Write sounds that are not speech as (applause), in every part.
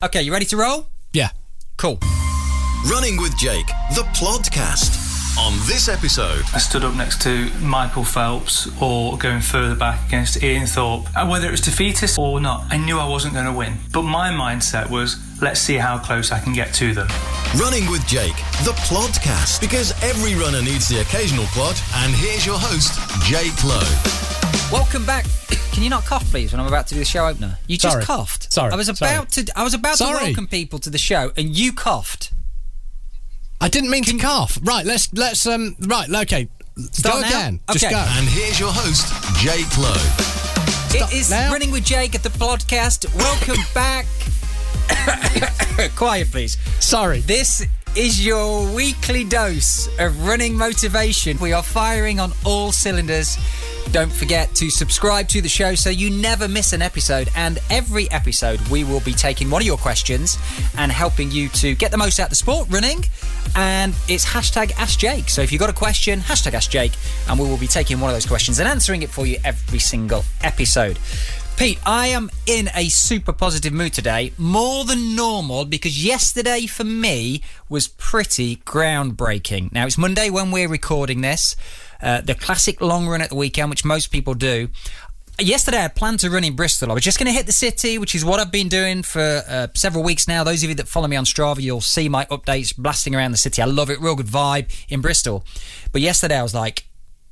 Okay, you ready to roll? Yeah. Cool. Running with Jake, the podcast. On this episode, I stood up next to Michael Phelps or going further back against Ian Thorpe. And whether it was defeatist or not, I knew I wasn't going to win. But my mindset was, let's see how close I can get to them. Running with Jake, the podcast, Because every runner needs the occasional plod. And here's your host, Jake Lowe. Welcome back. (coughs) Can you not cough, please, when I'm about to do the show opener? You just Sorry. coughed. Sorry. I was Sorry. about to. I was about to welcome people to the show, and you coughed. I didn't mean to cough. Right, let's let's um right, okay. Start go now? again. Just Okay. go. And here's your host, Jake Lowe. It is now. running with Jake at the podcast. Welcome back. (coughs) (coughs) Quiet, please. Sorry. This is your weekly dose of running motivation. We are firing on all cylinders. Don't forget to subscribe to the show so you never miss an episode. And every episode, we will be taking one of your questions and helping you to get the most out of the sport running. And it's hashtag Ask Jake. So if you've got a question, hashtag Ask Jake, and we will be taking one of those questions and answering it for you every single episode. Pete, I am in a super positive mood today, more than normal, because yesterday for me was pretty groundbreaking. Now, it's Monday when we're recording this, uh, the classic long run at the weekend, which most people do. Yesterday, I planned to run in Bristol. I was just going to hit the city, which is what I've been doing for uh, several weeks now. Those of you that follow me on Strava, you'll see my updates blasting around the city. I love it, real good vibe in Bristol. But yesterday, I was like,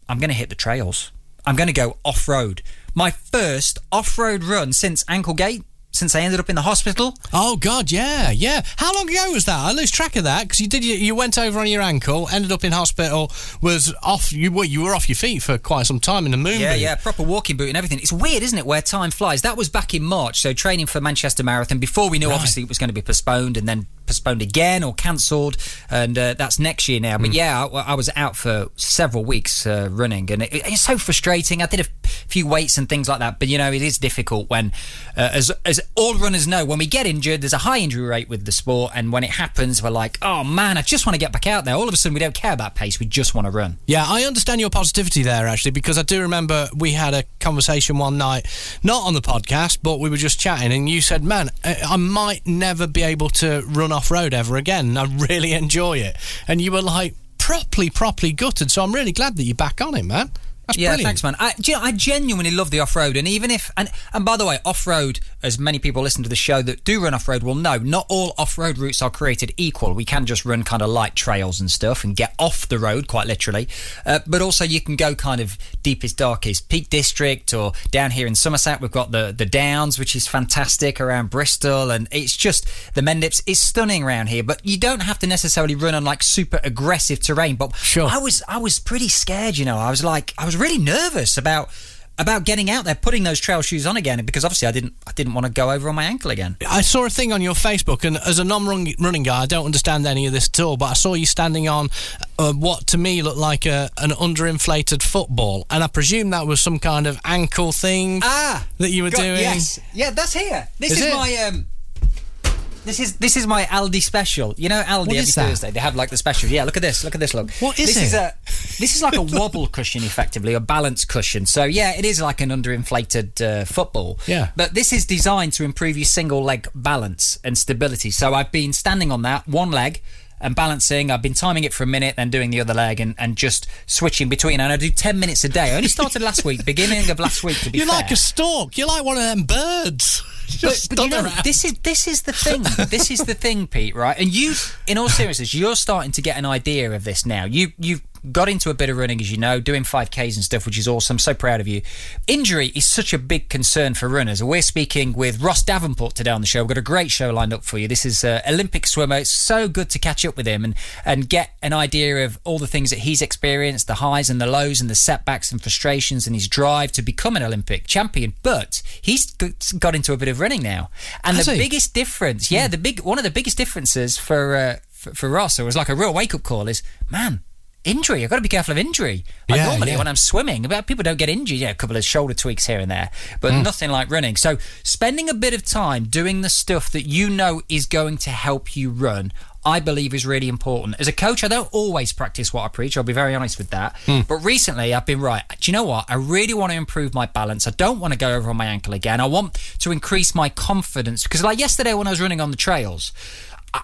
I'm going to hit the trails. I'm going to go off road. My first off road run since Anklegate, since I ended up in the hospital. Oh God, yeah, yeah. How long ago was that? I lose track of that because you did. You, you went over on your ankle, ended up in hospital, was off. You were you were off your feet for quite some time in the moon. Yeah, boot. yeah, proper walking boot and everything. It's weird, isn't it, where time flies? That was back in March, so training for Manchester Marathon before we knew obviously it was going to be postponed and then postponed again or cancelled, and uh, that's next year now. But yeah, I, I was out for several weeks uh, running, and it, it's so frustrating. I did a few weights and things like that, but you know, it is difficult when, uh, as as all runners know, when we get injured, there's a high injury rate with the sport, and when it happens, we're like, oh man, I just want to get back out there. All of a sudden, we don't care about pace; we just want to run. Yeah, I understand your positivity there actually because I do remember we had a conversation one night, not on the podcast, but we were just chatting, and you said, "Man, I might never be able to run off road ever again. I really enjoy it," and you were like properly, properly gutted. So I'm really glad that you're back on it, man. That's yeah, brilliant. thanks, man. I, you know, I genuinely love the off road, and even if and and by the way, off road, as many people listen to the show that do run off road will know, not all off road routes are created equal. We can just run kind of light trails and stuff and get off the road, quite literally. Uh, but also, you can go kind of deepest, darkest Peak District, or down here in Somerset, we've got the the Downs, which is fantastic around Bristol, and it's just the Mendips is stunning around here. But you don't have to necessarily run on like super aggressive terrain. But Sure. I was I was pretty scared, you know. I was like I was really nervous about about getting out there, putting those trail shoes on again, because obviously I didn't I didn't want to go over on my ankle again. I saw a thing on your Facebook, and as a non-running guy, I don't understand any of this at all. But I saw you standing on uh, what to me looked like a, an underinflated football, and I presume that was some kind of ankle thing Ah, that you were God, doing. Yes, yeah, that's here. This Is is, my um. This is this is my Aldi special. You know Aldi What every? Thursday they have like the special. Yeah, look at this. Look at this. Look. What is this it? Is a, this is like a (laughs) wobble cushion, effectively, a balance cushion. So yeah, it is like an underinflated uh, football. Yeah. But this is designed to improve your single leg balance and stability. So I've been standing on that one leg. And balancing, I've been timing it for a minute, then doing the other leg, and, and just switching between. And I do ten minutes a day. I only started last week, (laughs) beginning of last week. To be You're fair. like a stork. You're like one of them birds. (laughs) Just But, but you know, around. this is this is the thing. this is the thing, Pete. Right? And you, in all seriousness, you're starting to get an idea of this now. You you've got into a bit of running, as you know, doing 5Ks and stuff, which is awesome. So proud of you. Injury is such a big concern for runners. We're speaking with Ross Davenport today on the show. We've got a great show lined up for you. This is uh, Olympic swimmer. It's so good to catch up with him and and get an idea of all the things that he's experienced, the highs and the lows, and the setbacks and frustrations, and his drive to become an Olympic champion. But he's got into a bit of running now, and Has the he? biggest difference, yeah, the big one of the biggest differences for uh, for, for Ross, it was like a real wake up call. Is man. Injury. I've got to be careful of injury. Like Yeah, normally yeah. when I'm swimming, about people don't get injured. Yeah, a couple of shoulder tweaks here and there, but Hmm. nothing like running. So spending a bit of time doing the stuff that you know is going to help you run I believe is really important. As a coach, I don't always practice what I preach. I'll be very honest with that. But recently, I've been right. Do you know what? I really want to improve my balance. I don't want to go over on my ankle again. I want to increase my confidence because, like yesterday when I was running on the trails,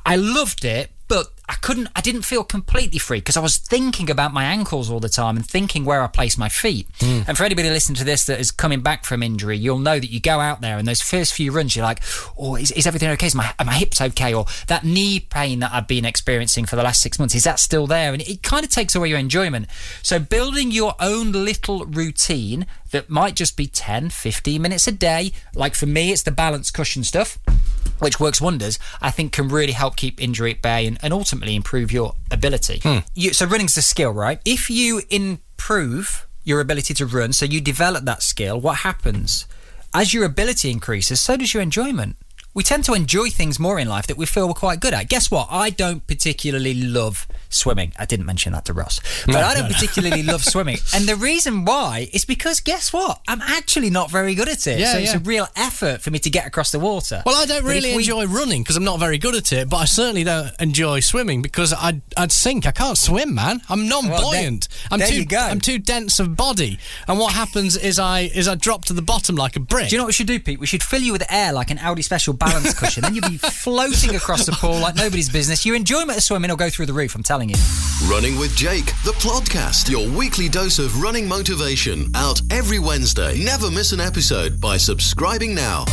I, loved it, but I couldn't. I didn't feel completely free because I was thinking about my ankles all the time and thinking where I place my feet. Hmm. And for anybody listening to this that is coming back from injury, you'll know that you go out there and those first few runs, you're like, "Oh, is, is everything okay? Is my are my hips okay?" Or that knee pain that I've been experiencing for the last six months is that still there? And it kind of takes away your enjoyment. So building your own little routine that might just be 10, 15 minutes a day. Like for me, it's the balance cushion stuff which works wonders, I think can really help keep injury at bay and, and ultimately improve your ability. Hmm. You, so running's a skill, right? If you improve your ability to run, so you develop that skill, what happens? As your ability increases, so does your enjoyment. We tend to enjoy things more in life that we feel we're quite good at. Guess what? I don't particularly love swimming. I didn't mention that to Ross, but I don't particularly (laughs) love swimming. And the reason why is because guess what? I'm actually not very good at it. Yeah, so it's a real effort for me to get across the water. Well, I don't really we- enjoy running because I'm not very good at it, but I certainly don't enjoy swimming because I'd, I'd sink. I can't swim, man. I'm non-buoyant. I'm there too you go. I'm too dense of body, and what happens is I is I drop to the bottom like a brick. Do you know what we should do, Pete? We should fill you with air like an Aldi special balance cushion. then you'll be floating across the pool like nobody's business. Your enjoyment of swimming will go through the roof, I'm telling you. Running with Jake, the podcast, your weekly dose of running motivation, out every Wednesday. Never miss an episode by subscribing now.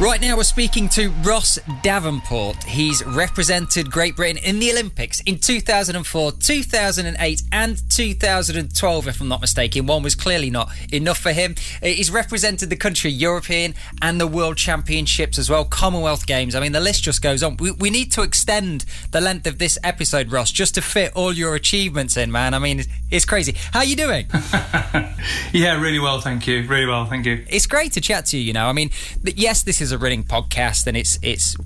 Right now, we're speaking to Ross Davenport. He's represented Great Britain in the Olympics in 2004, 2008, and 2012, if I'm not mistaken. One was clearly not enough for him. Uh, He's represented the country European and the World Championships as well, Commonwealth Games. I mean, the list just goes on. We, we need to extend the length of this episode, Ross, just to fit all your achievements in, man. I mean, it's, it's crazy. How are you doing? (laughs) Yeah, really well, thank you. Really well, thank you. it's great to chat to you. You know, I mean, yes, this is a running podcast, and it's it's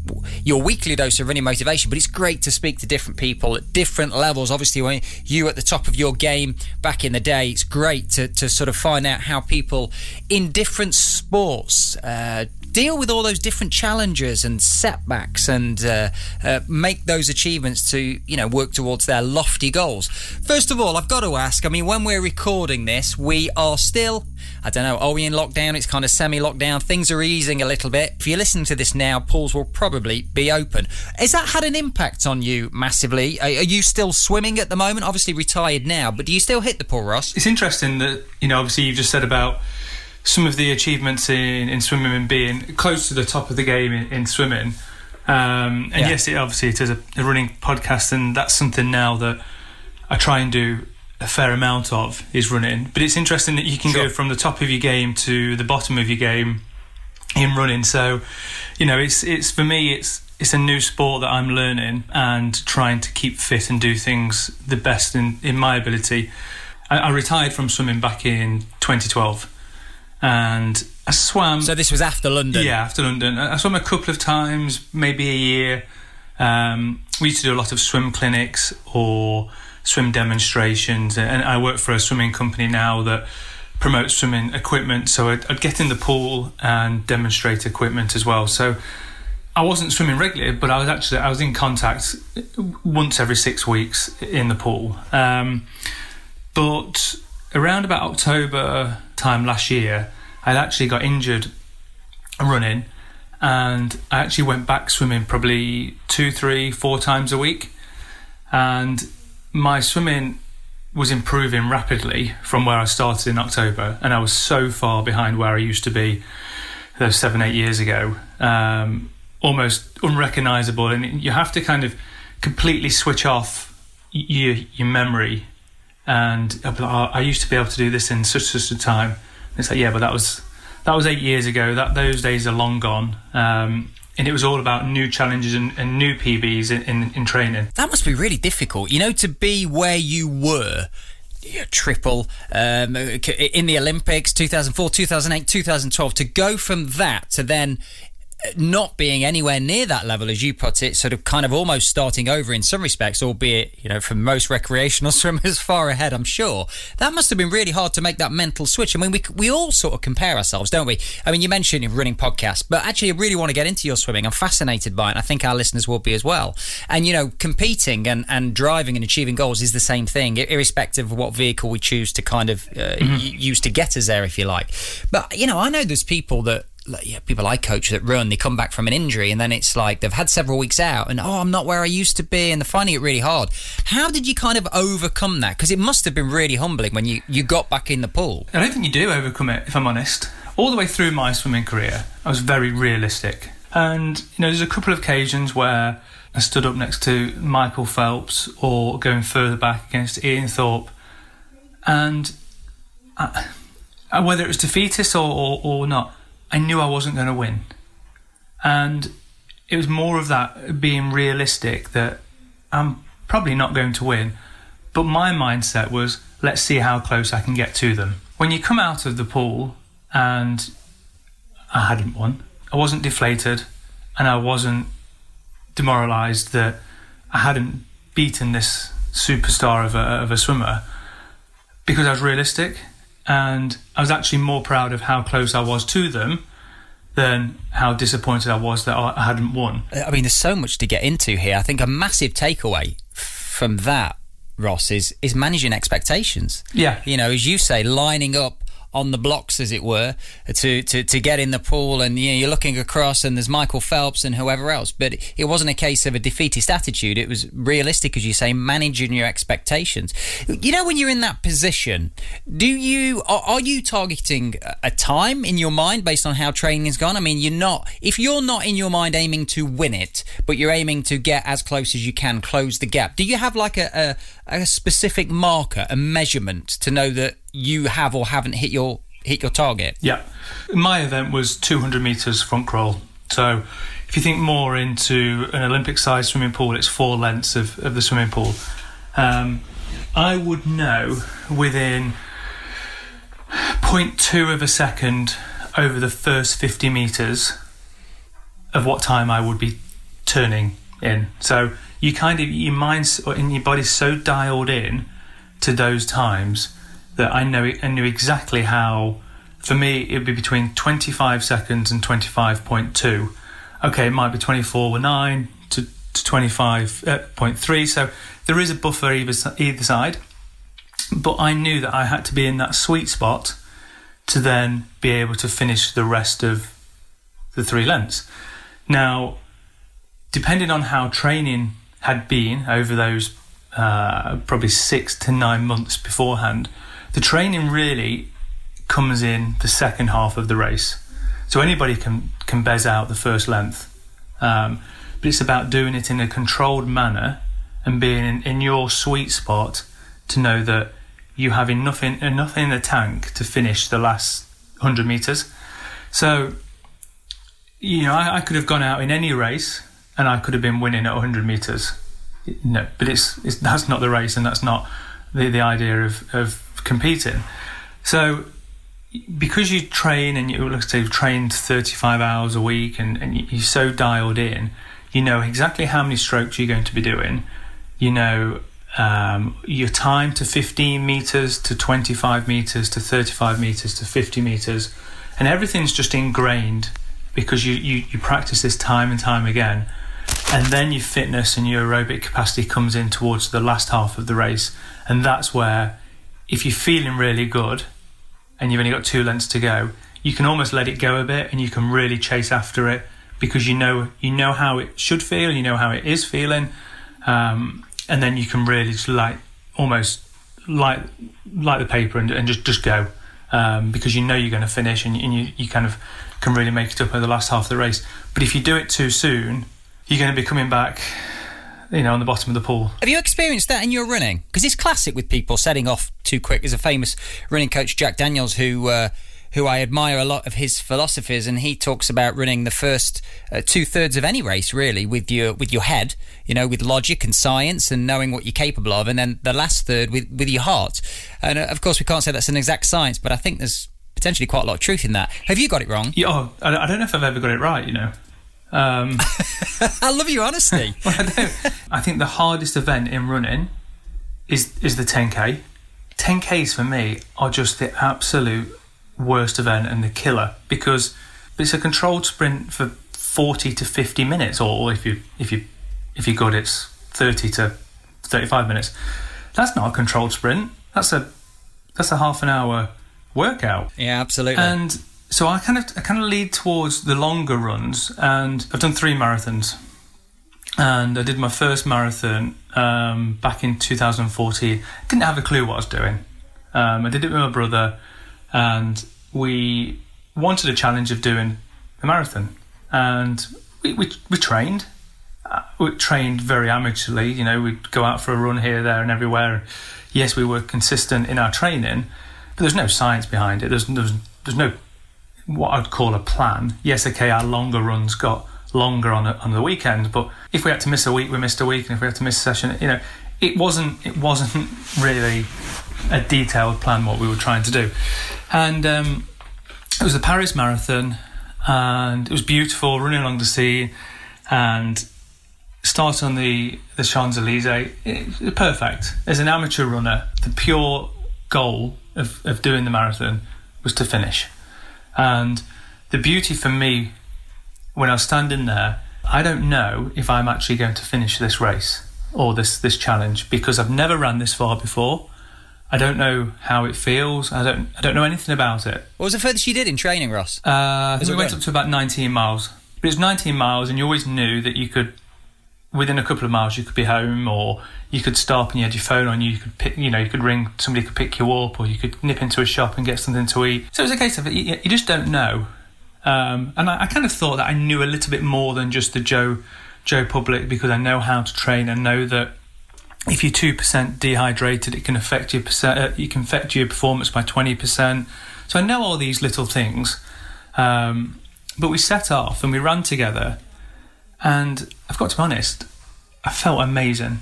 your weekly dose of running motivation. But it's great to speak to different people at different levels. Obviously, when you at the top of your game back in the day, it's great to to sort of find out how people in different sports. Uh, Deal with all those different challenges and setbacks, and uh, uh, make those achievements to you know work towards their lofty goals. First of all, I've got to ask. I mean, when we're recording this, we are still I don't know. Are we in lockdown? It's kind of semi lockdown. Things are easing a little bit. If you're listening to this now, pools will probably be open. Has that had an impact on you massively? Are, are you still swimming at the moment? Obviously retired now, but do you still hit the pool, Ross? It's interesting that, you know, obviously you've just said about some of the achievements in, in swimming and being close to the top of the game in, in swimming. Um, and Yeah. yes, it, obviously it is a, a running podcast, and that's something now that I try and do a fair amount of is running. But it's interesting that you can Sure. go from the top of your game to the bottom of your game in running. So, you know, it's it's for me, it's it's a new sport that I'm learning and trying to keep fit and do things the best in in my ability. I, I retired from swimming back in 2012, and I swam. So this was after London. Yeah, after London. I swam a couple of times, maybe a year. Um, we used to do a lot of swim clinics or swim demonstrations, and I work for a swimming company now that promotes swimming equipment. So I'd, I'd get in the pool and demonstrate equipment as well. So I wasn't swimming regularly, but I was actually I was in contact once every six weeks in the pool. Um, but around about October time last year, I'd actually got injured running, and I actually went back swimming probably two, three, four times a week, and my swimming was improving rapidly from where I started in October, and I was so far behind where I used to be those seven, eight years ago, um, almost unrecognizable. And you have to kind of completely switch off your your memory. And "Oh, I used to be able to do this in such such a time. And it's like, yeah, but that was that was eight years ago. That those days are long gone. Um, and it was all about new challenges and, and new PBs in, in, in training. That must be really difficult, you know, to be where you were. Triple um, in the Olympics, 2004, 2008, 2012. To go from that to then not being anywhere near that level, as you put it, sort of kind of almost starting over in some respects, albeit, you know, for most recreational (laughs) swimmers far ahead, I'm sure. That must have been really hard to make that mental switch. I mean, we, we all sort of compare ourselves, don't we? I mean, you mentioned your running podcast, but actually, I really want to get into your swimming. I'm fascinated by it. I think our listeners will be as well. And, you know, competing and, and driving and achieving goals is the same thing, irrespective of what vehicle we choose to kind of uh, mm-hmm. use to get us there, if you like. But, you know, I know there's people that yeah, people I coach that run, they come back from an injury and then it's like they've had several weeks out and oh, I'm not where I used to be and they're finding it really hard. How did you kind of overcome that? Because it must have been really humbling when you, you got back in the pool. I don't think you do overcome it, if I'm honest. All the way through my swimming career, I was very realistic. And, you know, there's a couple of occasions where I stood up next to Michael Phelps or going further back against Ian Thorpe. And I, whether it was defeatist or, or, or not, I knew I wasn't going to win. And it was more of that being realistic that I'm probably not going to win. But my mindset was, let's see how close I can get to them. When you come out of the pool and I hadn't won, I wasn't deflated and I wasn't demoralized that I hadn't beaten this superstar of a, of a swimmer because I was realistic and I was actually more proud of how close I was to them than how disappointed I was that I hadn't won. I mean, there's so much to get into here. I think a massive takeaway from that, Ross, is is managing expectations. Yeah, you know, as you say, lining up on the blocks, as it were, to, to, to get in the pool. And you know, you're looking across, and there's Michael Phelps and whoever else. But it wasn't a case of a defeatist attitude. It was realistic, as you say, managing your expectations. You know, when you're in that position, do you are, are you targeting a time in your mind based on how training has gone? I mean, you're not if you're not in your mind aiming to win it, but you're aiming to get as close as you can, close the gap. Do you have like a, a, a specific marker, a measurement to know that you have or haven't hit your hit your target. Yeah, my event was 200 meters front crawl. So if you think more into an Olympic sized swimming pool, it's four lengths of, of the swimming pool. Um, I would know within 0.2 of a second over the first 50 meters of what time I would be turning in. So you kind of your mind's and your body's so dialed in to those times that I know I knew exactly how. For me, it would be between 25 seconds and 25.2. Okay, it might be 24.9 to, to 25.3. Uh, so there is a buffer either, either side. But I knew that I had to be in that sweet spot to then be able to finish the rest of the three lengths. Now, depending on how training had been over those uh, probably six to nine months beforehand, the training really comes in the second half of the race. So anybody can can bez out the first length, um, but it's about doing it in a controlled manner and being in, in your sweet spot to know that you have enough in, enough in the tank to finish the last hundred meters. So, you know, I, I, could have gone out in any race and I could have been winning at 100 meters. No, but it's, it's that's not the race and that's not the, the idea of, of competing. So because you train and you let's say you've trained 35 hours a week and, and you're so dialed in, you know exactly how many strokes you're going to be doing. You know um, your time to 15 meters to 25 meters to 35 meters to 50 meters, and everything's just ingrained because you, you, you practice this time and time again. And then your fitness and your aerobic capacity comes in towards the last half of the race, and that's where if you're feeling really good and you've only got two lengths to go, you can almost let it go a bit and you can really chase after it because you know you know how it should feel, you know how it is feeling, um, and then you can really just like almost light light the paper and, and just just go um, because you know you're going to finish and, and you, you kind of can really make it up in the last half of the race. But if you do it too soon, you're going to be coming back you know, on the bottom of the pool. Have you experienced that in your running? Because it's classic with people setting off too quick. There's a famous running coach, Jack Daniels, who. Uh, who I admire a lot of his philosophies, and he talks about running the first uh, two thirds of any race really with your with your head, you know, with logic and science and knowing what you're capable of, and then the last third with with your heart. And uh, of course, we can't say that's an exact science, but I think there's potentially quite a lot of truth in that. Have you got it wrong? Yeah, oh, I don't know if I've ever got it right. You know, Um, (laughs) I love your honesty. (laughs) I. I think the hardest event in running is is the 10k. 10ks for me are just the absolute worst event and the killer because it's a controlled sprint for 40 to 50 minutes, or if you if you if you're good, it's 30 to 35 minutes. That's not a controlled sprint. That's a that's a half an hour workout. yeah, absolutely. And so I kind of I kind of lead towards the longer runs, and I've done three marathons. And I did my first marathon um, back in 2014. Didn't have a clue what I was doing. Um, I did it with my brother, and we wanted a challenge of doing a marathon. And we, we, we trained. Uh, we trained very amateurly. You know, we'd go out for a run here, there, and everywhere. Yes, we were consistent in our training, but there's no science behind it. There's there's, there's no what I'd call a plan. Yes, okay, our longer runs got longer on a, on the weekend, but if we had to miss a week, we missed a week, and if we had to miss a session, you know, it wasn't it wasn't (laughs) really a detailed plan what we were trying to do, and um, it was the Paris Marathon, and it was beautiful, running along the Seine, and start on the the Champs Elysees. Perfect as an amateur runner. The pure goal of, of doing the marathon was to finish. And the beauty for me, when I was standing there, I don't know if I'm actually going to finish this race or this, this challenge because I've never ran this far before. I don't know how it feels. I don't. I don't know anything about it. what was the furthest you did in training, Ross? Uh, I think we went run? up to about 19 miles. But it's 19 miles, and you always knew that you could, within a couple of miles, you could be home, or you could stop and you had your phone on you. You could pick, you know, you could ring somebody could pick you up, or you could nip into a shop and get something to eat. So it was a case of you, you just don't know. Um, and I, I kind of thought that I knew a little bit more than just the Joe Joe public because I know how to train and know that if you're two percent dehydrated, it can affect your percent. Uh, you can affect your performance by twenty percent. So I know all these little things. Um, but we set off and we ran together, and I've got to be honest, I felt amazing.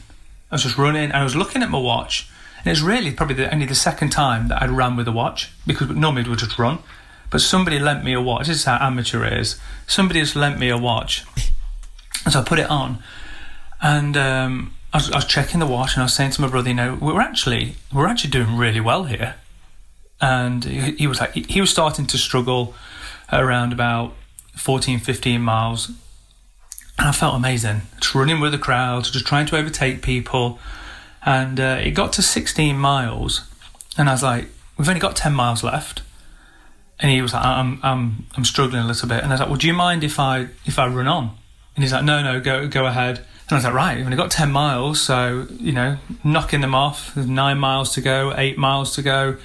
I was just running and I was looking at my watch, and it's really probably the, only the second time that I'd ran with a watch because normally we'd just run. But somebody lent me a watch. This is how amateur it is. Somebody just lent me a watch, and (laughs) so I put it on, and um, I, was, I was checking the watch, and I was saying to my brother, you know, we're actually we're actually doing really well here. And he, he was like, he was starting to struggle around about 14, 15 miles, and I felt amazing. Just running with the crowd, just trying to overtake people, and uh, it got to 16 miles, and I was like, we've only got 10 miles left. And he was like, I'm, I'm, I'm struggling a little bit. And I was like, well, do you mind if I, if I run on? And he's like, no, no, go, go ahead. And I was like, right, we've only got 10 miles. So, you know, knocking them off. There's nine miles to go, eight miles to go,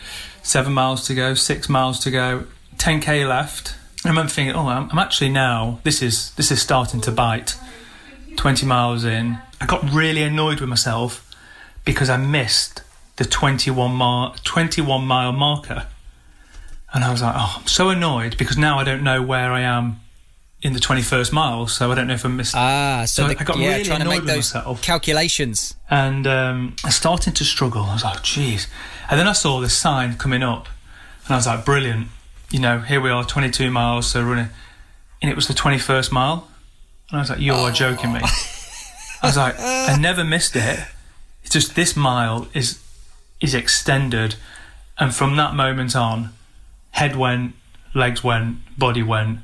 seven miles to go, six miles to go, 10k left. I remember thinking, oh, I'm, I'm actually now, this is, this is starting to bite. 20 miles in. I got really annoyed with myself because I missed the 21 mile, 21 mile marker. And I was like, oh, I'm so annoyed because now I don't know where I am in the 21st mile. So I don't know if I missed. Ah, so, So the, I got yeah, really trying to annoyed make with those myself. calculations. and um, I started to struggle. I was like, "Jeez," And then I saw this sign coming up, and I was like, brilliant. You know, here we are, 22 miles, so running. And it was the 21st mile. And I was like, you're joking me. I was like, I (laughs) never missed it. It's just this mile is is extended, and from that moment on, head went, legs went, body went,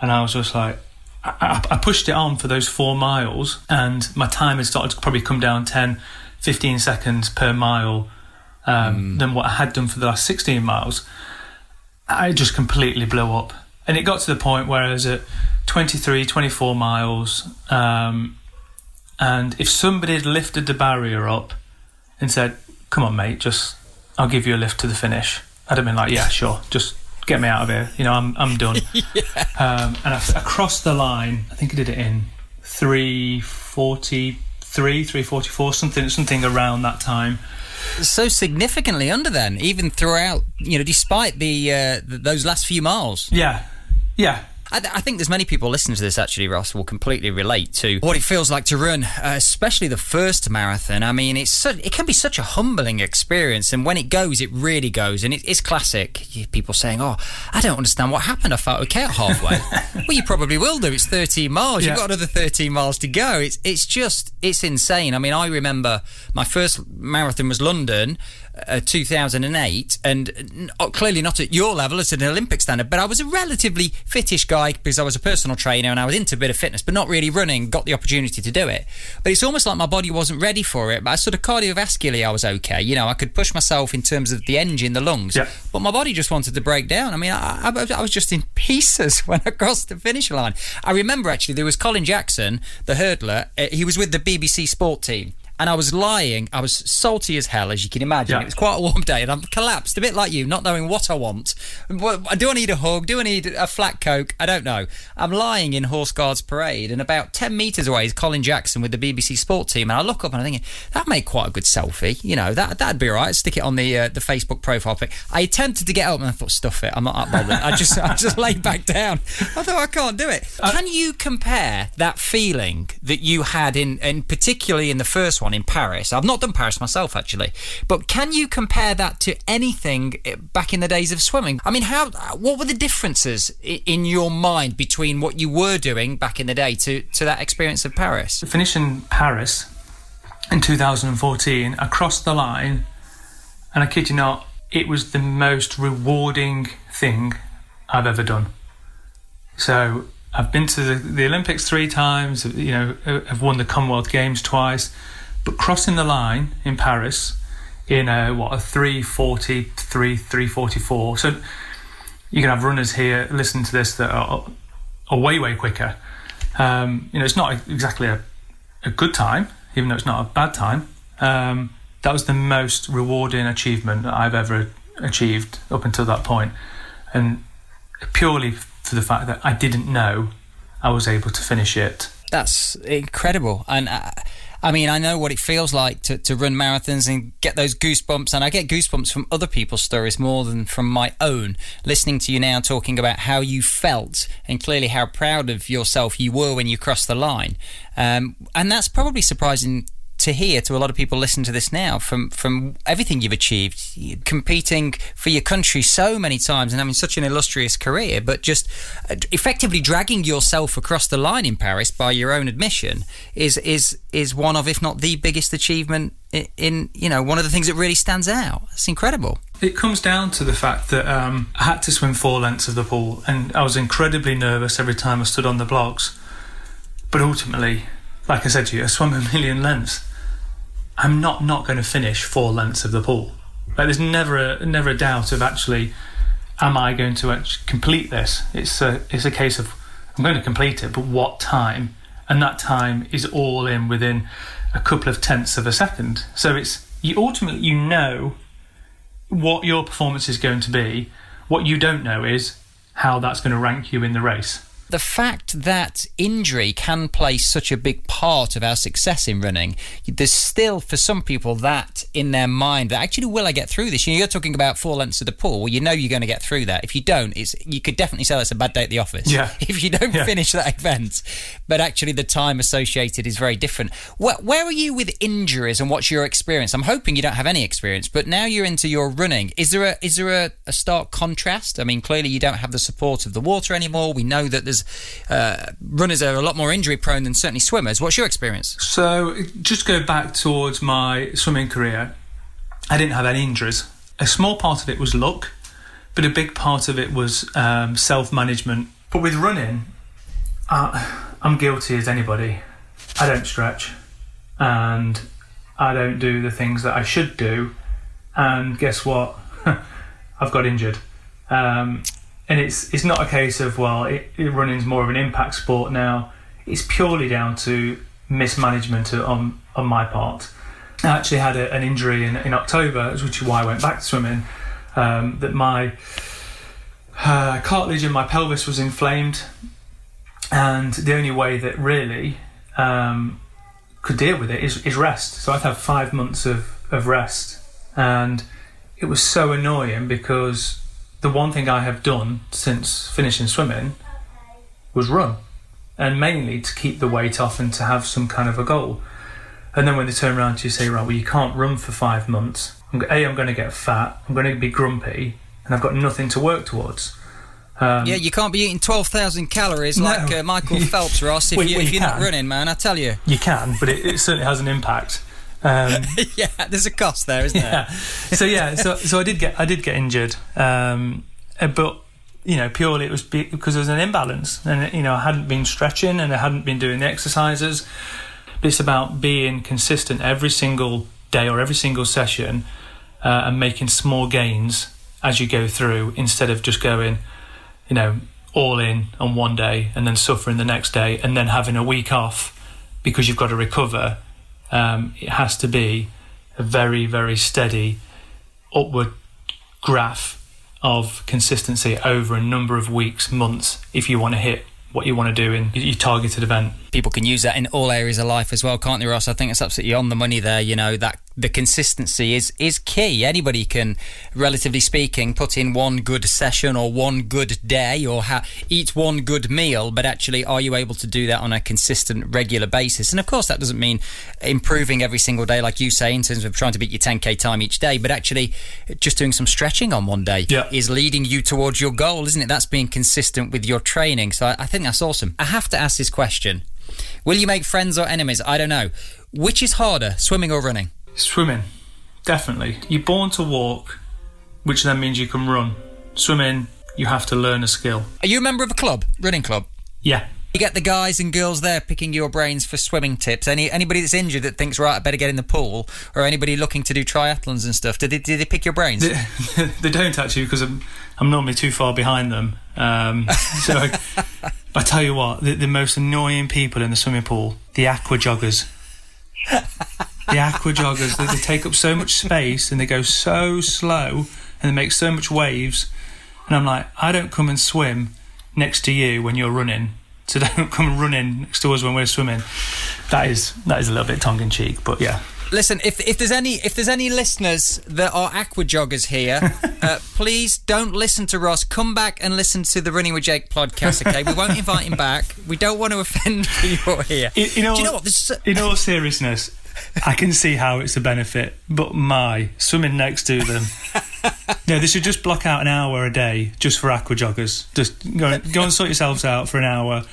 and I was just like, I, I- pushed it on for those four miles, and my time had started to probably come down 10, 15 seconds per mile um, than what I had done for the last 16 miles. I just completely blew up. And it got to the point where I was at 23, 24 miles, um, and if somebody had lifted the barrier up and said, Come on, mate, just I'll give you a lift to the finish, I'd have been like, Yeah, sure, just get me out of here. You know, I'm, I'm done. (laughs) um, and I, I crossed the line, I think I did it in 343, 344, something, something around that time. So significantly under then, even throughout, you know, despite the uh, th- those last few miles. Yeah, yeah. I, I, think there's many people listening to this actually, Ross, will completely relate to what it feels like to run, uh, especially the first marathon. I mean, it's so, it can be such a humbling experience, and when it goes, it really goes, and it, it's classic. People saying, "Oh, I don't understand what happened. I felt okay at halfway." (laughs) well, you probably will do. It's 13 miles. Yeah. You've got another 13 miles to go. It's it's just it's insane. I mean, I remember my first marathon was London uh, 2008, and uh, clearly not at your level, as an Olympic standard, but I was a relatively fittish guy because I was a personal trainer and I was into a bit of fitness, but not really running. Got the opportunity to do it, but it's almost like my body wasn't ready for it. But I sort of cardiovascularly, I was okay. You know, I could push myself in terms of the engine, the lungs, yeah. but my body just wanted to break down. I mean, I, I, I was just in (laughs) pieces when I crossed the finish line. I remember actually there was Colin Jackson, the hurdler. Uh, he was with the BBC Sport team and I was lying. I was salty as hell, as you can imagine. Yeah. It was quite a warm day, and I'm collapsed, a bit like you, not knowing what I want. Do I need a hug? Do I need a flat coke? I don't know. I'm lying in Horse Guards Parade, and about 10 metres away is Colin Jackson with the BBC Sport team. And I look up and I'm thinking, that made quite a good selfie. You know, that, that'd be all right. Stick it on the uh, the Facebook profile pic. I attempted to get up and I thought, stuff it. I'm not up bothered. I just, I just (laughs) laid back down. I thought, I can't do it. Uh, Can you compare that feeling that you had in, in particularly in the first one? One in Paris. I've not done Paris myself actually, but can you compare that to anything eh, back in the days of swimming? I mean, how what were the differences in your mind between what you were doing back in the day to to that experience of Paris? Finishing Paris in 2014, I crossed the line, and I kid you not, it was the most rewarding thing I've ever done. So I've been to the, the, Olympics three times. You know, I've won the Commonwealth Games twice. But crossing the line in Paris in a what a 343 344 so you can have runners here listen to this that are, are way way quicker. Um, you know it's not exactly a, a good time even though it's not a bad time. Um, that was the most rewarding achievement that I've ever achieved up until that point. And purely for the fact that I didn't know I was able to finish it. That's incredible. And uh, I mean, I know what it feels like to, to run marathons and get those goosebumps, and I get goosebumps from other people's stories more than from my own. Listening to you now talking about how you felt and clearly how proud of yourself you were when you crossed the line. Um, and that's probably surprising to hear to a lot of people listening to this now from from everything you've achieved competing for your country so many times and having such an illustrious career but just uh, effectively dragging yourself across the line in Paris by your own admission is is is one of if not the biggest achievement in, in you know one of the things that really stands out. It's incredible. It comes down to the fact that um, I had to swim four lengths of the pool and I was incredibly nervous every time I stood on the blocks. But ultimately like I said to you, I swam a million lengths. I'm not not going to finish four lengths of the pool. Like there's never a never a doubt of actually, am I going to complete this? It's a it's a case of I'm going to complete it, but what time? And that time is all in within a couple of tenths of a second. So it's you ultimately you know what your performance is going to be. What you don't know is how that's going to rank you in the race the fact that injury can play such a big part of our success in running, there's still for some people that in their mind that actually will I get through this? You know, you're talking about four lengths of the pool. Well, you know you're going to get through that. If you don't, it's you could definitely say that's a bad day at the office. Yeah. (laughs) If you don't yeah. finish that event, but actually the time associated is very different. Where, where are you with injuries and what's your experience? I'm hoping you don't have any experience, but now you're into your running. Is there a is there a, a stark contrast? I mean, clearly you don't have the support of the water anymore. We know that there's uh, runners are a lot more injury prone than certainly swimmers. What's your experience? So, just go back towards my swimming career. I didn't have any injuries. A small part of it was luck, but a big part of it was um, self management. But with running, uh, I'm guilty as anybody. I don't stretch and I don't do the things that I should do. And guess what? (laughs) I've got injured. Um, and it's it's not a case of well, it, it running's more of an impact sport now. It's purely down to mismanagement on on my part. I actually had a, an injury in, in October, which is why I went back to swimming. Um, that my uh, cartilage in my pelvis was inflamed, and the only way that really um, could deal with it is, is rest. So I'd have five months of, of rest, and it was so annoying because the one thing I have done since finishing swimming was run, and mainly to keep the weight off and to have some kind of a goal. And then when they turn around to you say, right, well, you can't run for five months. I'm, a, I'm going to get fat. I'm going to be grumpy, and I've got nothing to work towards. Um, Yeah, you can't be eating 12,000 calories No. like uh, Michael (laughs) Phelps, Ross, if, Well, you, well, if you you're not running, man. I tell you. You can, but it, it certainly has an impact. Um, (laughs) yeah, there's a cost there, isn't there? So yeah, so so I did get I did get injured, um, uh, but you know purely it was because there was an imbalance, and you know I hadn't been stretching and I hadn't been doing the exercises. It's about being consistent every single day or every single session, uh, and making small gains as you go through, instead of just going, you know, all in on one day and then suffering the next day, and then having a week off because you've got to recover. Um, it has to be a very, very steady upward graph of consistency over a number of weeks, months, if you want to hit what you want to do in your targeted event. People can use that in all areas of life as well, can't they, Ross? I think it's absolutely on the money there. You know that the consistency is is key. Anybody can, relatively speaking, put in one good session or one good day or ha- eat one good meal, but actually, are you able to do that on a consistent, regular basis? And of course, that doesn't mean improving every single day, like you say, in terms of trying to beat your 10k time each day, but actually just doing some stretching on one day Yeah. is leading you towards your goal, isn't it? That's being consistent with your training. So I, I think that's awesome. I have to ask this question. Will you make friends or enemies? I don't know. Which is harder, swimming or running? Swimming, definitely. You're born to walk, which then means you can run. Swimming, you have to learn a skill. Are you a member of a club, running club? Yeah. You get the guys and girls there picking your brains for swimming tips. Any anybody that's injured that thinks right, I better get in the pool, or anybody looking to do triathlons and stuff. Did they, did they pick your brains? They, (laughs) they don't actually because I'm, I'm normally too far behind them. Um, (laughs) so I, I tell you what, the, the most annoying people in the swimming pool, the aqua joggers. (laughs) the aqua joggers, they, they take up so much space and they go so slow and they make so much waves. And I'm like, I don't come and swim next to you when you're running. (laughs) So don't come running next to us when we're swimming. That is that is a little bit tongue in cheek, but yeah. Listen, if if there's any if there's any listeners that are aqua joggers here, (laughs) uh, please don't listen to Ross. Come back and listen to the Running with Jake podcast. Okay, we won't invite him back. We don't want to offend (laughs) people here. You, you know, Do you know what? In all seriousness, I can see how it's a benefit, but my swimming next to them. (laughs) no, they should just block out an hour a day just for aqua joggers. Just go, go and sort yourselves out for an hour,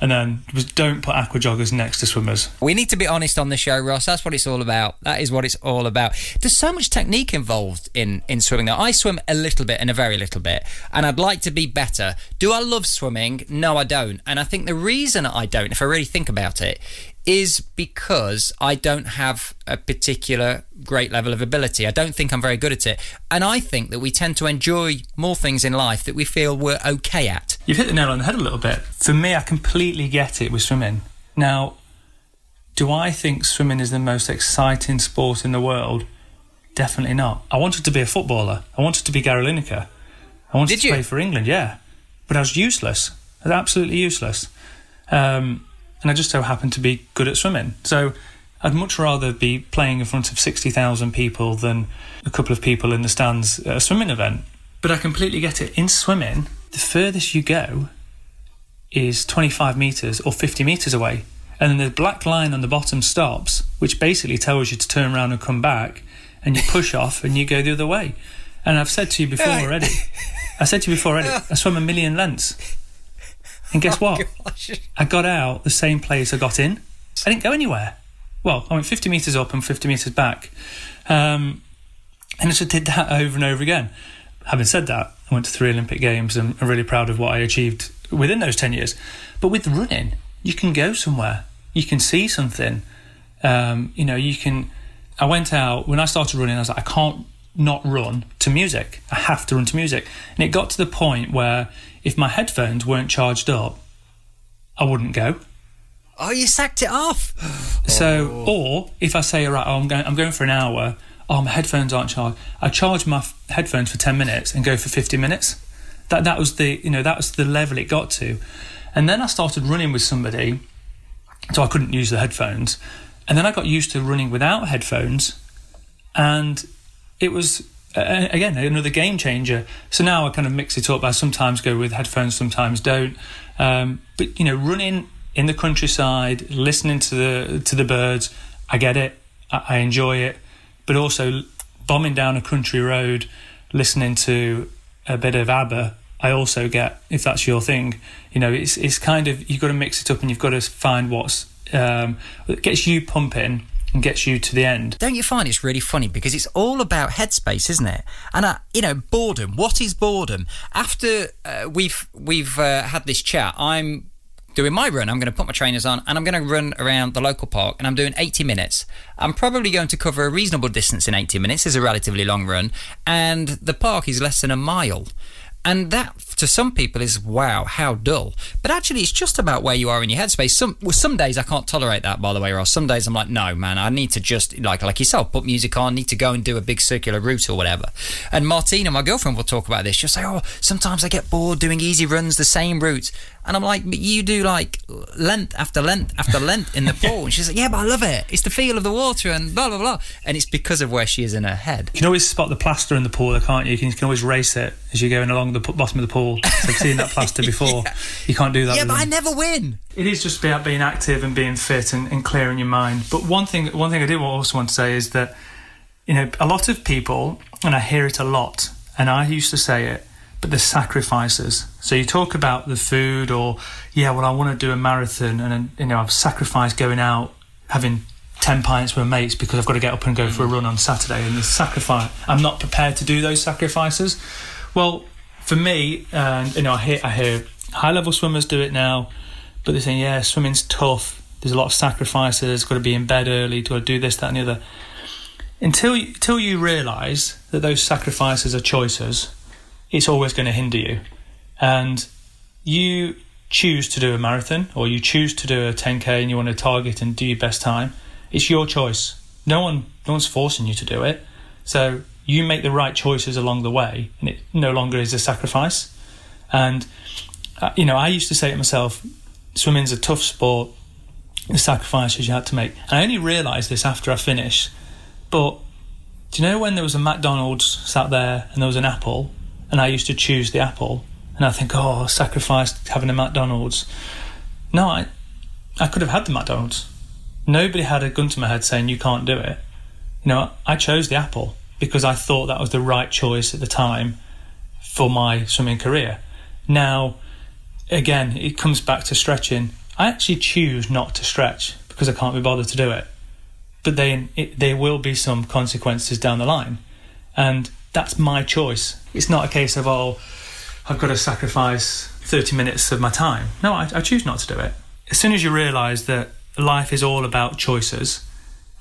and then don't put aqua joggers next to swimmers. we need to be honest on the show, Ross. That's what it's all about. That is what it's all about. There's so much technique involved in in swimming. Now, I swim a little bit and a very little bit, and I'd like to be better. Do I love swimming? No, I don't. And I think the reason I don't, if I really think about it, is because I don't have a particular great level of ability. I don't think I'm very good at it. And I think that we tend to enjoy more things in life that we feel we're okay at. You've hit the nail on the head a little bit. For me, I completely get it with swimming. Now, do I think swimming is the most exciting sport in the world? Definitely not. I wanted to be a footballer. I wanted to be Gary Lineker. I wanted Did to you? play for England, yeah. But I was useless. I was absolutely useless. Um, and I just so happened to be good at swimming. So I'd much rather be playing in front of 60,000 people than a couple of people in the stands at a swimming event. But I completely get it. In swimming, the furthest you go is 25 metres or 50 metres away. And then the black line on the bottom stops, which basically tells you to turn around and come back. And you push off and you go the other way. And I've said to you before Yeah. already, I said to you before already, I swam a million lengths. And guess (laughs) what? Gosh. I got out the same place I got in. I didn't go anywhere. Well, I went 50 metres up and 50 metres back. Um, and I just did that over and over again. Having said that, I went to three Olympic Games and I'm really proud of what I achieved within those 10 years. But with running, you can go somewhere, you can see something. Um, you know, you can. I went out, when I started running, I was like, I can't not run to music. I have to run to music. And it got to the point where if my headphones weren't charged up, I wouldn't go. Oh, you sacked it off. So, or if I say, right, oh, I'm going, I'm going for an hour. Oh, my headphones aren't charged. I charge my f- headphones for ten minutes and go for fifty minutes. That that was the you know that was the level it got to, and then I started running with somebody, so I couldn't use the headphones, and then I got used to running without headphones, and it was uh, again another game changer. So now I kind of mix it up. I sometimes go with headphones, sometimes don't. Um, but you know, running in the countryside, listening to the to the birds, I get it. I, I enjoy it. But also bombing down a country road, listening to a bit of ABBA, I also get if that's your thing. You know, it's it's kind of you've got to mix it up and you've got to find what's um, gets you pumping and gets you to the end. Don't you find it's really funny because it's all about headspace, isn't it? And uh, you know, boredom. What is boredom? After uh, we've we've uh, had this chat, I'm doing my run. I'm going to put my trainers on and I'm going to run around the local park and I'm doing 80 minutes. I'm probably going to cover a reasonable distance in 80 minutes. It's a relatively long run and the park is less than a mile. And that, to some people, is wow, how dull. But actually, it's just about where you are in your headspace. Some well, some days I can't tolerate that, by the way, or some days I'm like, no, man, I need to just like like yourself, put music on, need to go and do a big circular route or whatever. And Martina, my girlfriend, will talk about this. She'll say, oh, sometimes I get bored doing easy runs, the same route. And I'm like, but you do like length after length after (laughs) length in the pool. And she's like, yeah, but I love it. It's the feel of the water and blah, blah, blah. And it's because of where she is in her head. You can always spot the plaster in the pool, can't you? You can, you can always race it as you're going along the bottom of the pool. So I've seen that (laughs) plaster before. yeah. You can't do that. Yeah, but them. I never win. It is just about being active and being fit and, and clearing your mind. But one thing, one thing I did also want to say is that, you know, a lot of people, and I hear it a lot, and I used to say it, but the sacrifices. So you talk about the food, or yeah, well, I want to do a marathon, and you know, I've sacrificed going out, having ten pints with mates because I've got to get up and go for a mm. run on Saturday, and the sacrifice. I'm not prepared to do those sacrifices. Well, for me, and you know, I hear I hear high level swimmers do it now, but they're saying, yeah, swimming's tough. There's a lot of sacrifices. Got to be in bed early. Got to do this, that, and the other. Until you, until you realise that those sacrifices are choices, it's always going to hinder you. And you choose to do a marathon or you choose to do a 10k and you want to target and do your best time, it's your choice. No one, no one's forcing you to do it. So you make the right choices along the way, and it no longer is a sacrifice. And uh, you know, I used to say to myself, swimming's a tough sport. The sacrifices you had to make. And I only realised this after I finished. But do you know when there was a McDonald's sat there and there was an apple and I used to choose the apple, and I think, oh, I sacrificed having a McDonald's. No, I, I could have had the McDonald's. Nobody had a gun to my head saying you can't do it. You know, I chose the apple because I thought that was the right choice at the time for my swimming career. Now, again, it comes back to stretching. I actually choose not to stretch because I can't be bothered to do it. But then it, there will be some consequences down the line. And that's my choice. It's not a case of, oh, I've got to sacrifice 30 minutes of my time. No, I, I choose not to do it. As soon as you realise that life is all about choices,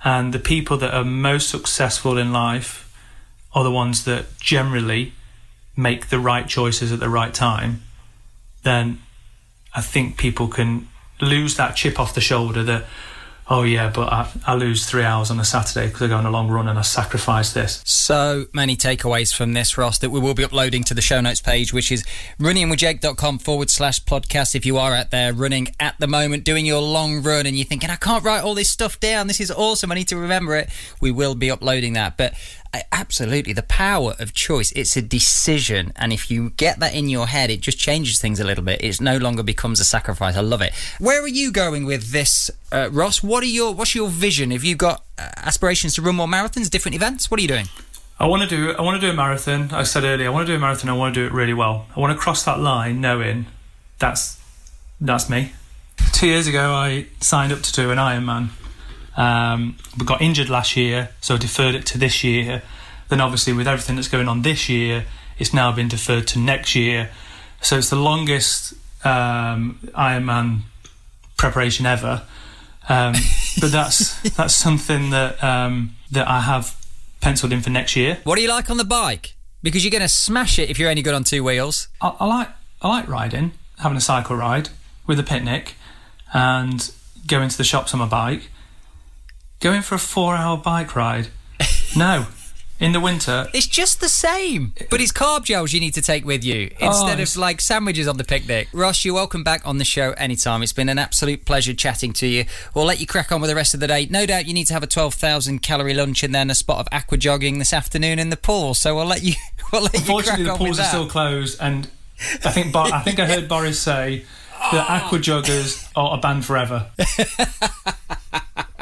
and the people that are most successful in life are the ones that generally make the right choices at the right time, then I think people can lose that chip off the shoulder that, oh yeah, but I, I lose three hours on a Saturday because I go on a long run and I sacrifice this. So many takeaways from this, Ross, that we will be uploading to the show notes page, which is runningwithjake.com forward slash plodcast. If you are out there running at the moment, doing your long run, and you're thinking, I can't write all this stuff down, this is awesome, I need to remember it, we will be uploading that. But absolutely the power of choice it's a decision and if you get that in your head it just changes things a little bit it no longer becomes a sacrifice i love it where are you going with this uh, ross what are your what's your vision have you got uh, aspirations to run more marathons different events what are you doing I want to do. I want to do a marathon. I said earlier. I want to do a marathon. I want to do it really well. I want to cross that line, knowing that's that's me. Two years ago, I signed up to do an Ironman. Um, we got injured last year, so deferred it to this year. Then, obviously, with everything that's going on this year, it's now been deferred to next year. So it's the longest um, Ironman preparation ever. Um, (laughs) but that's that's something that um, that I have penciled in for next year. What do you like on the bike? Because you're going to smash it if you're only good on two wheels. I, I like I like riding, having a cycle ride with a picnic, and going to the shops on my bike. Going for a four-hour bike ride? (laughs) no, In the winter, It's just the same, but it's carb gels you need to take with you instead oh, it's- of like sandwiches on the picnic. Ross, you're welcome back on the show anytime. It's been an absolute pleasure chatting to you. We'll let you crack on with the rest of the day. No doubt you need to have a 12,000 calorie lunch and then a spot of aqua jogging this afternoon in the pool. So we'll let you. (laughs) We'll let you crack Unfortunately, the on with pools are still closed, and I think Bo- I think I heard Boris say that (laughs) aqua joggers are banned forever.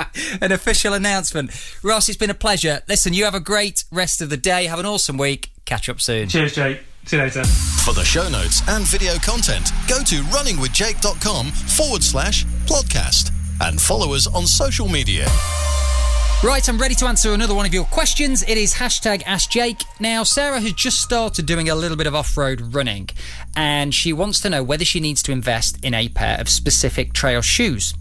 (laughs) an official announcement. Ross, it's been a pleasure. Listen, you have a great rest of the day. Have an awesome week. Catch up soon. Cheers, Jake. See you later. For the show notes and video content, go to runningwithjake.com forward slash plodcast and follow us on social media. Right, I'm ready to answer another one of your questions. It is hashtag Ask Jake. Now, Sarah has just started doing a little bit of off road running and she wants to know whether she needs to invest in a pair of specific trail shoes.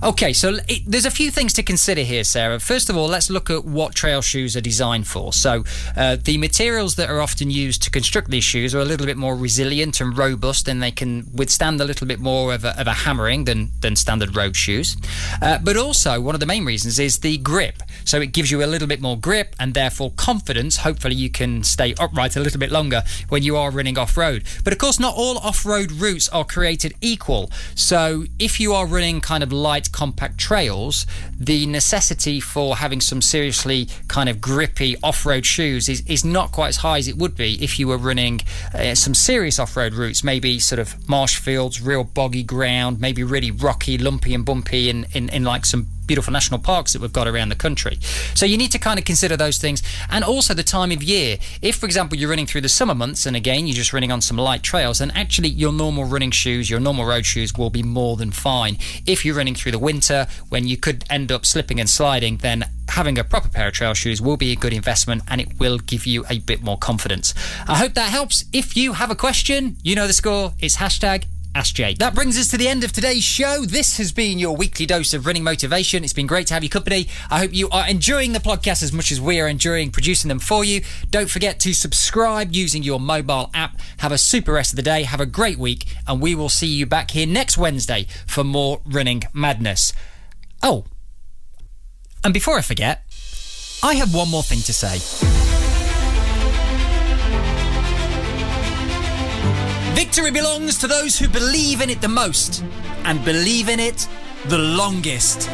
Okay, so it, there's a few things to consider here, Sarah. First of all, let's look at what trail shoes are designed for. So, uh, the materials that are often used to construct these shoes are a little bit more resilient and robust, and they can withstand a little bit more of a, of a hammering than, than standard road shoes. Uh, but also, one of the main reasons is the grip. So, it gives you a little bit more grip and therefore confidence. Hopefully, you can stay upright a little bit longer when you are running off road. But of course, not all off road routes are created equal. So, if you are running kind of light, compact trails, the necessity for having some seriously kind of grippy off road shoes is, is not quite as high as it would be if you were running uh, some serious off road routes, maybe sort of marsh fields, real boggy ground, maybe really rocky, lumpy, and bumpy in, in, in like some beautiful national parks that we've got around the country. So you need to kind of consider those things and also the time of year. If, for example, you're running through the summer months and again you're just running on some light trails, then actually your normal running shoes, your normal road shoes will be more than fine. If you're running through the winter when you could end up slipping and sliding, then having a proper pair of trail shoes will be a good investment and it will give you a bit more confidence. I hope that helps. If you have a question, you know the score. It's hashtag Ask Jake. That brings us to the end of today's show. This has been your weekly dose of running motivation. It's been great to have your company. I hope you are enjoying the podcast as much as we are enjoying producing them for you. Don't forget to subscribe using your mobile app. Have a super rest of the day. Have a great week, and we will see you back here next Wednesday for more running madness. Oh, and before I forget, I have one more thing to say. Victory belongs to those who believe in it the most and believe in it the longest.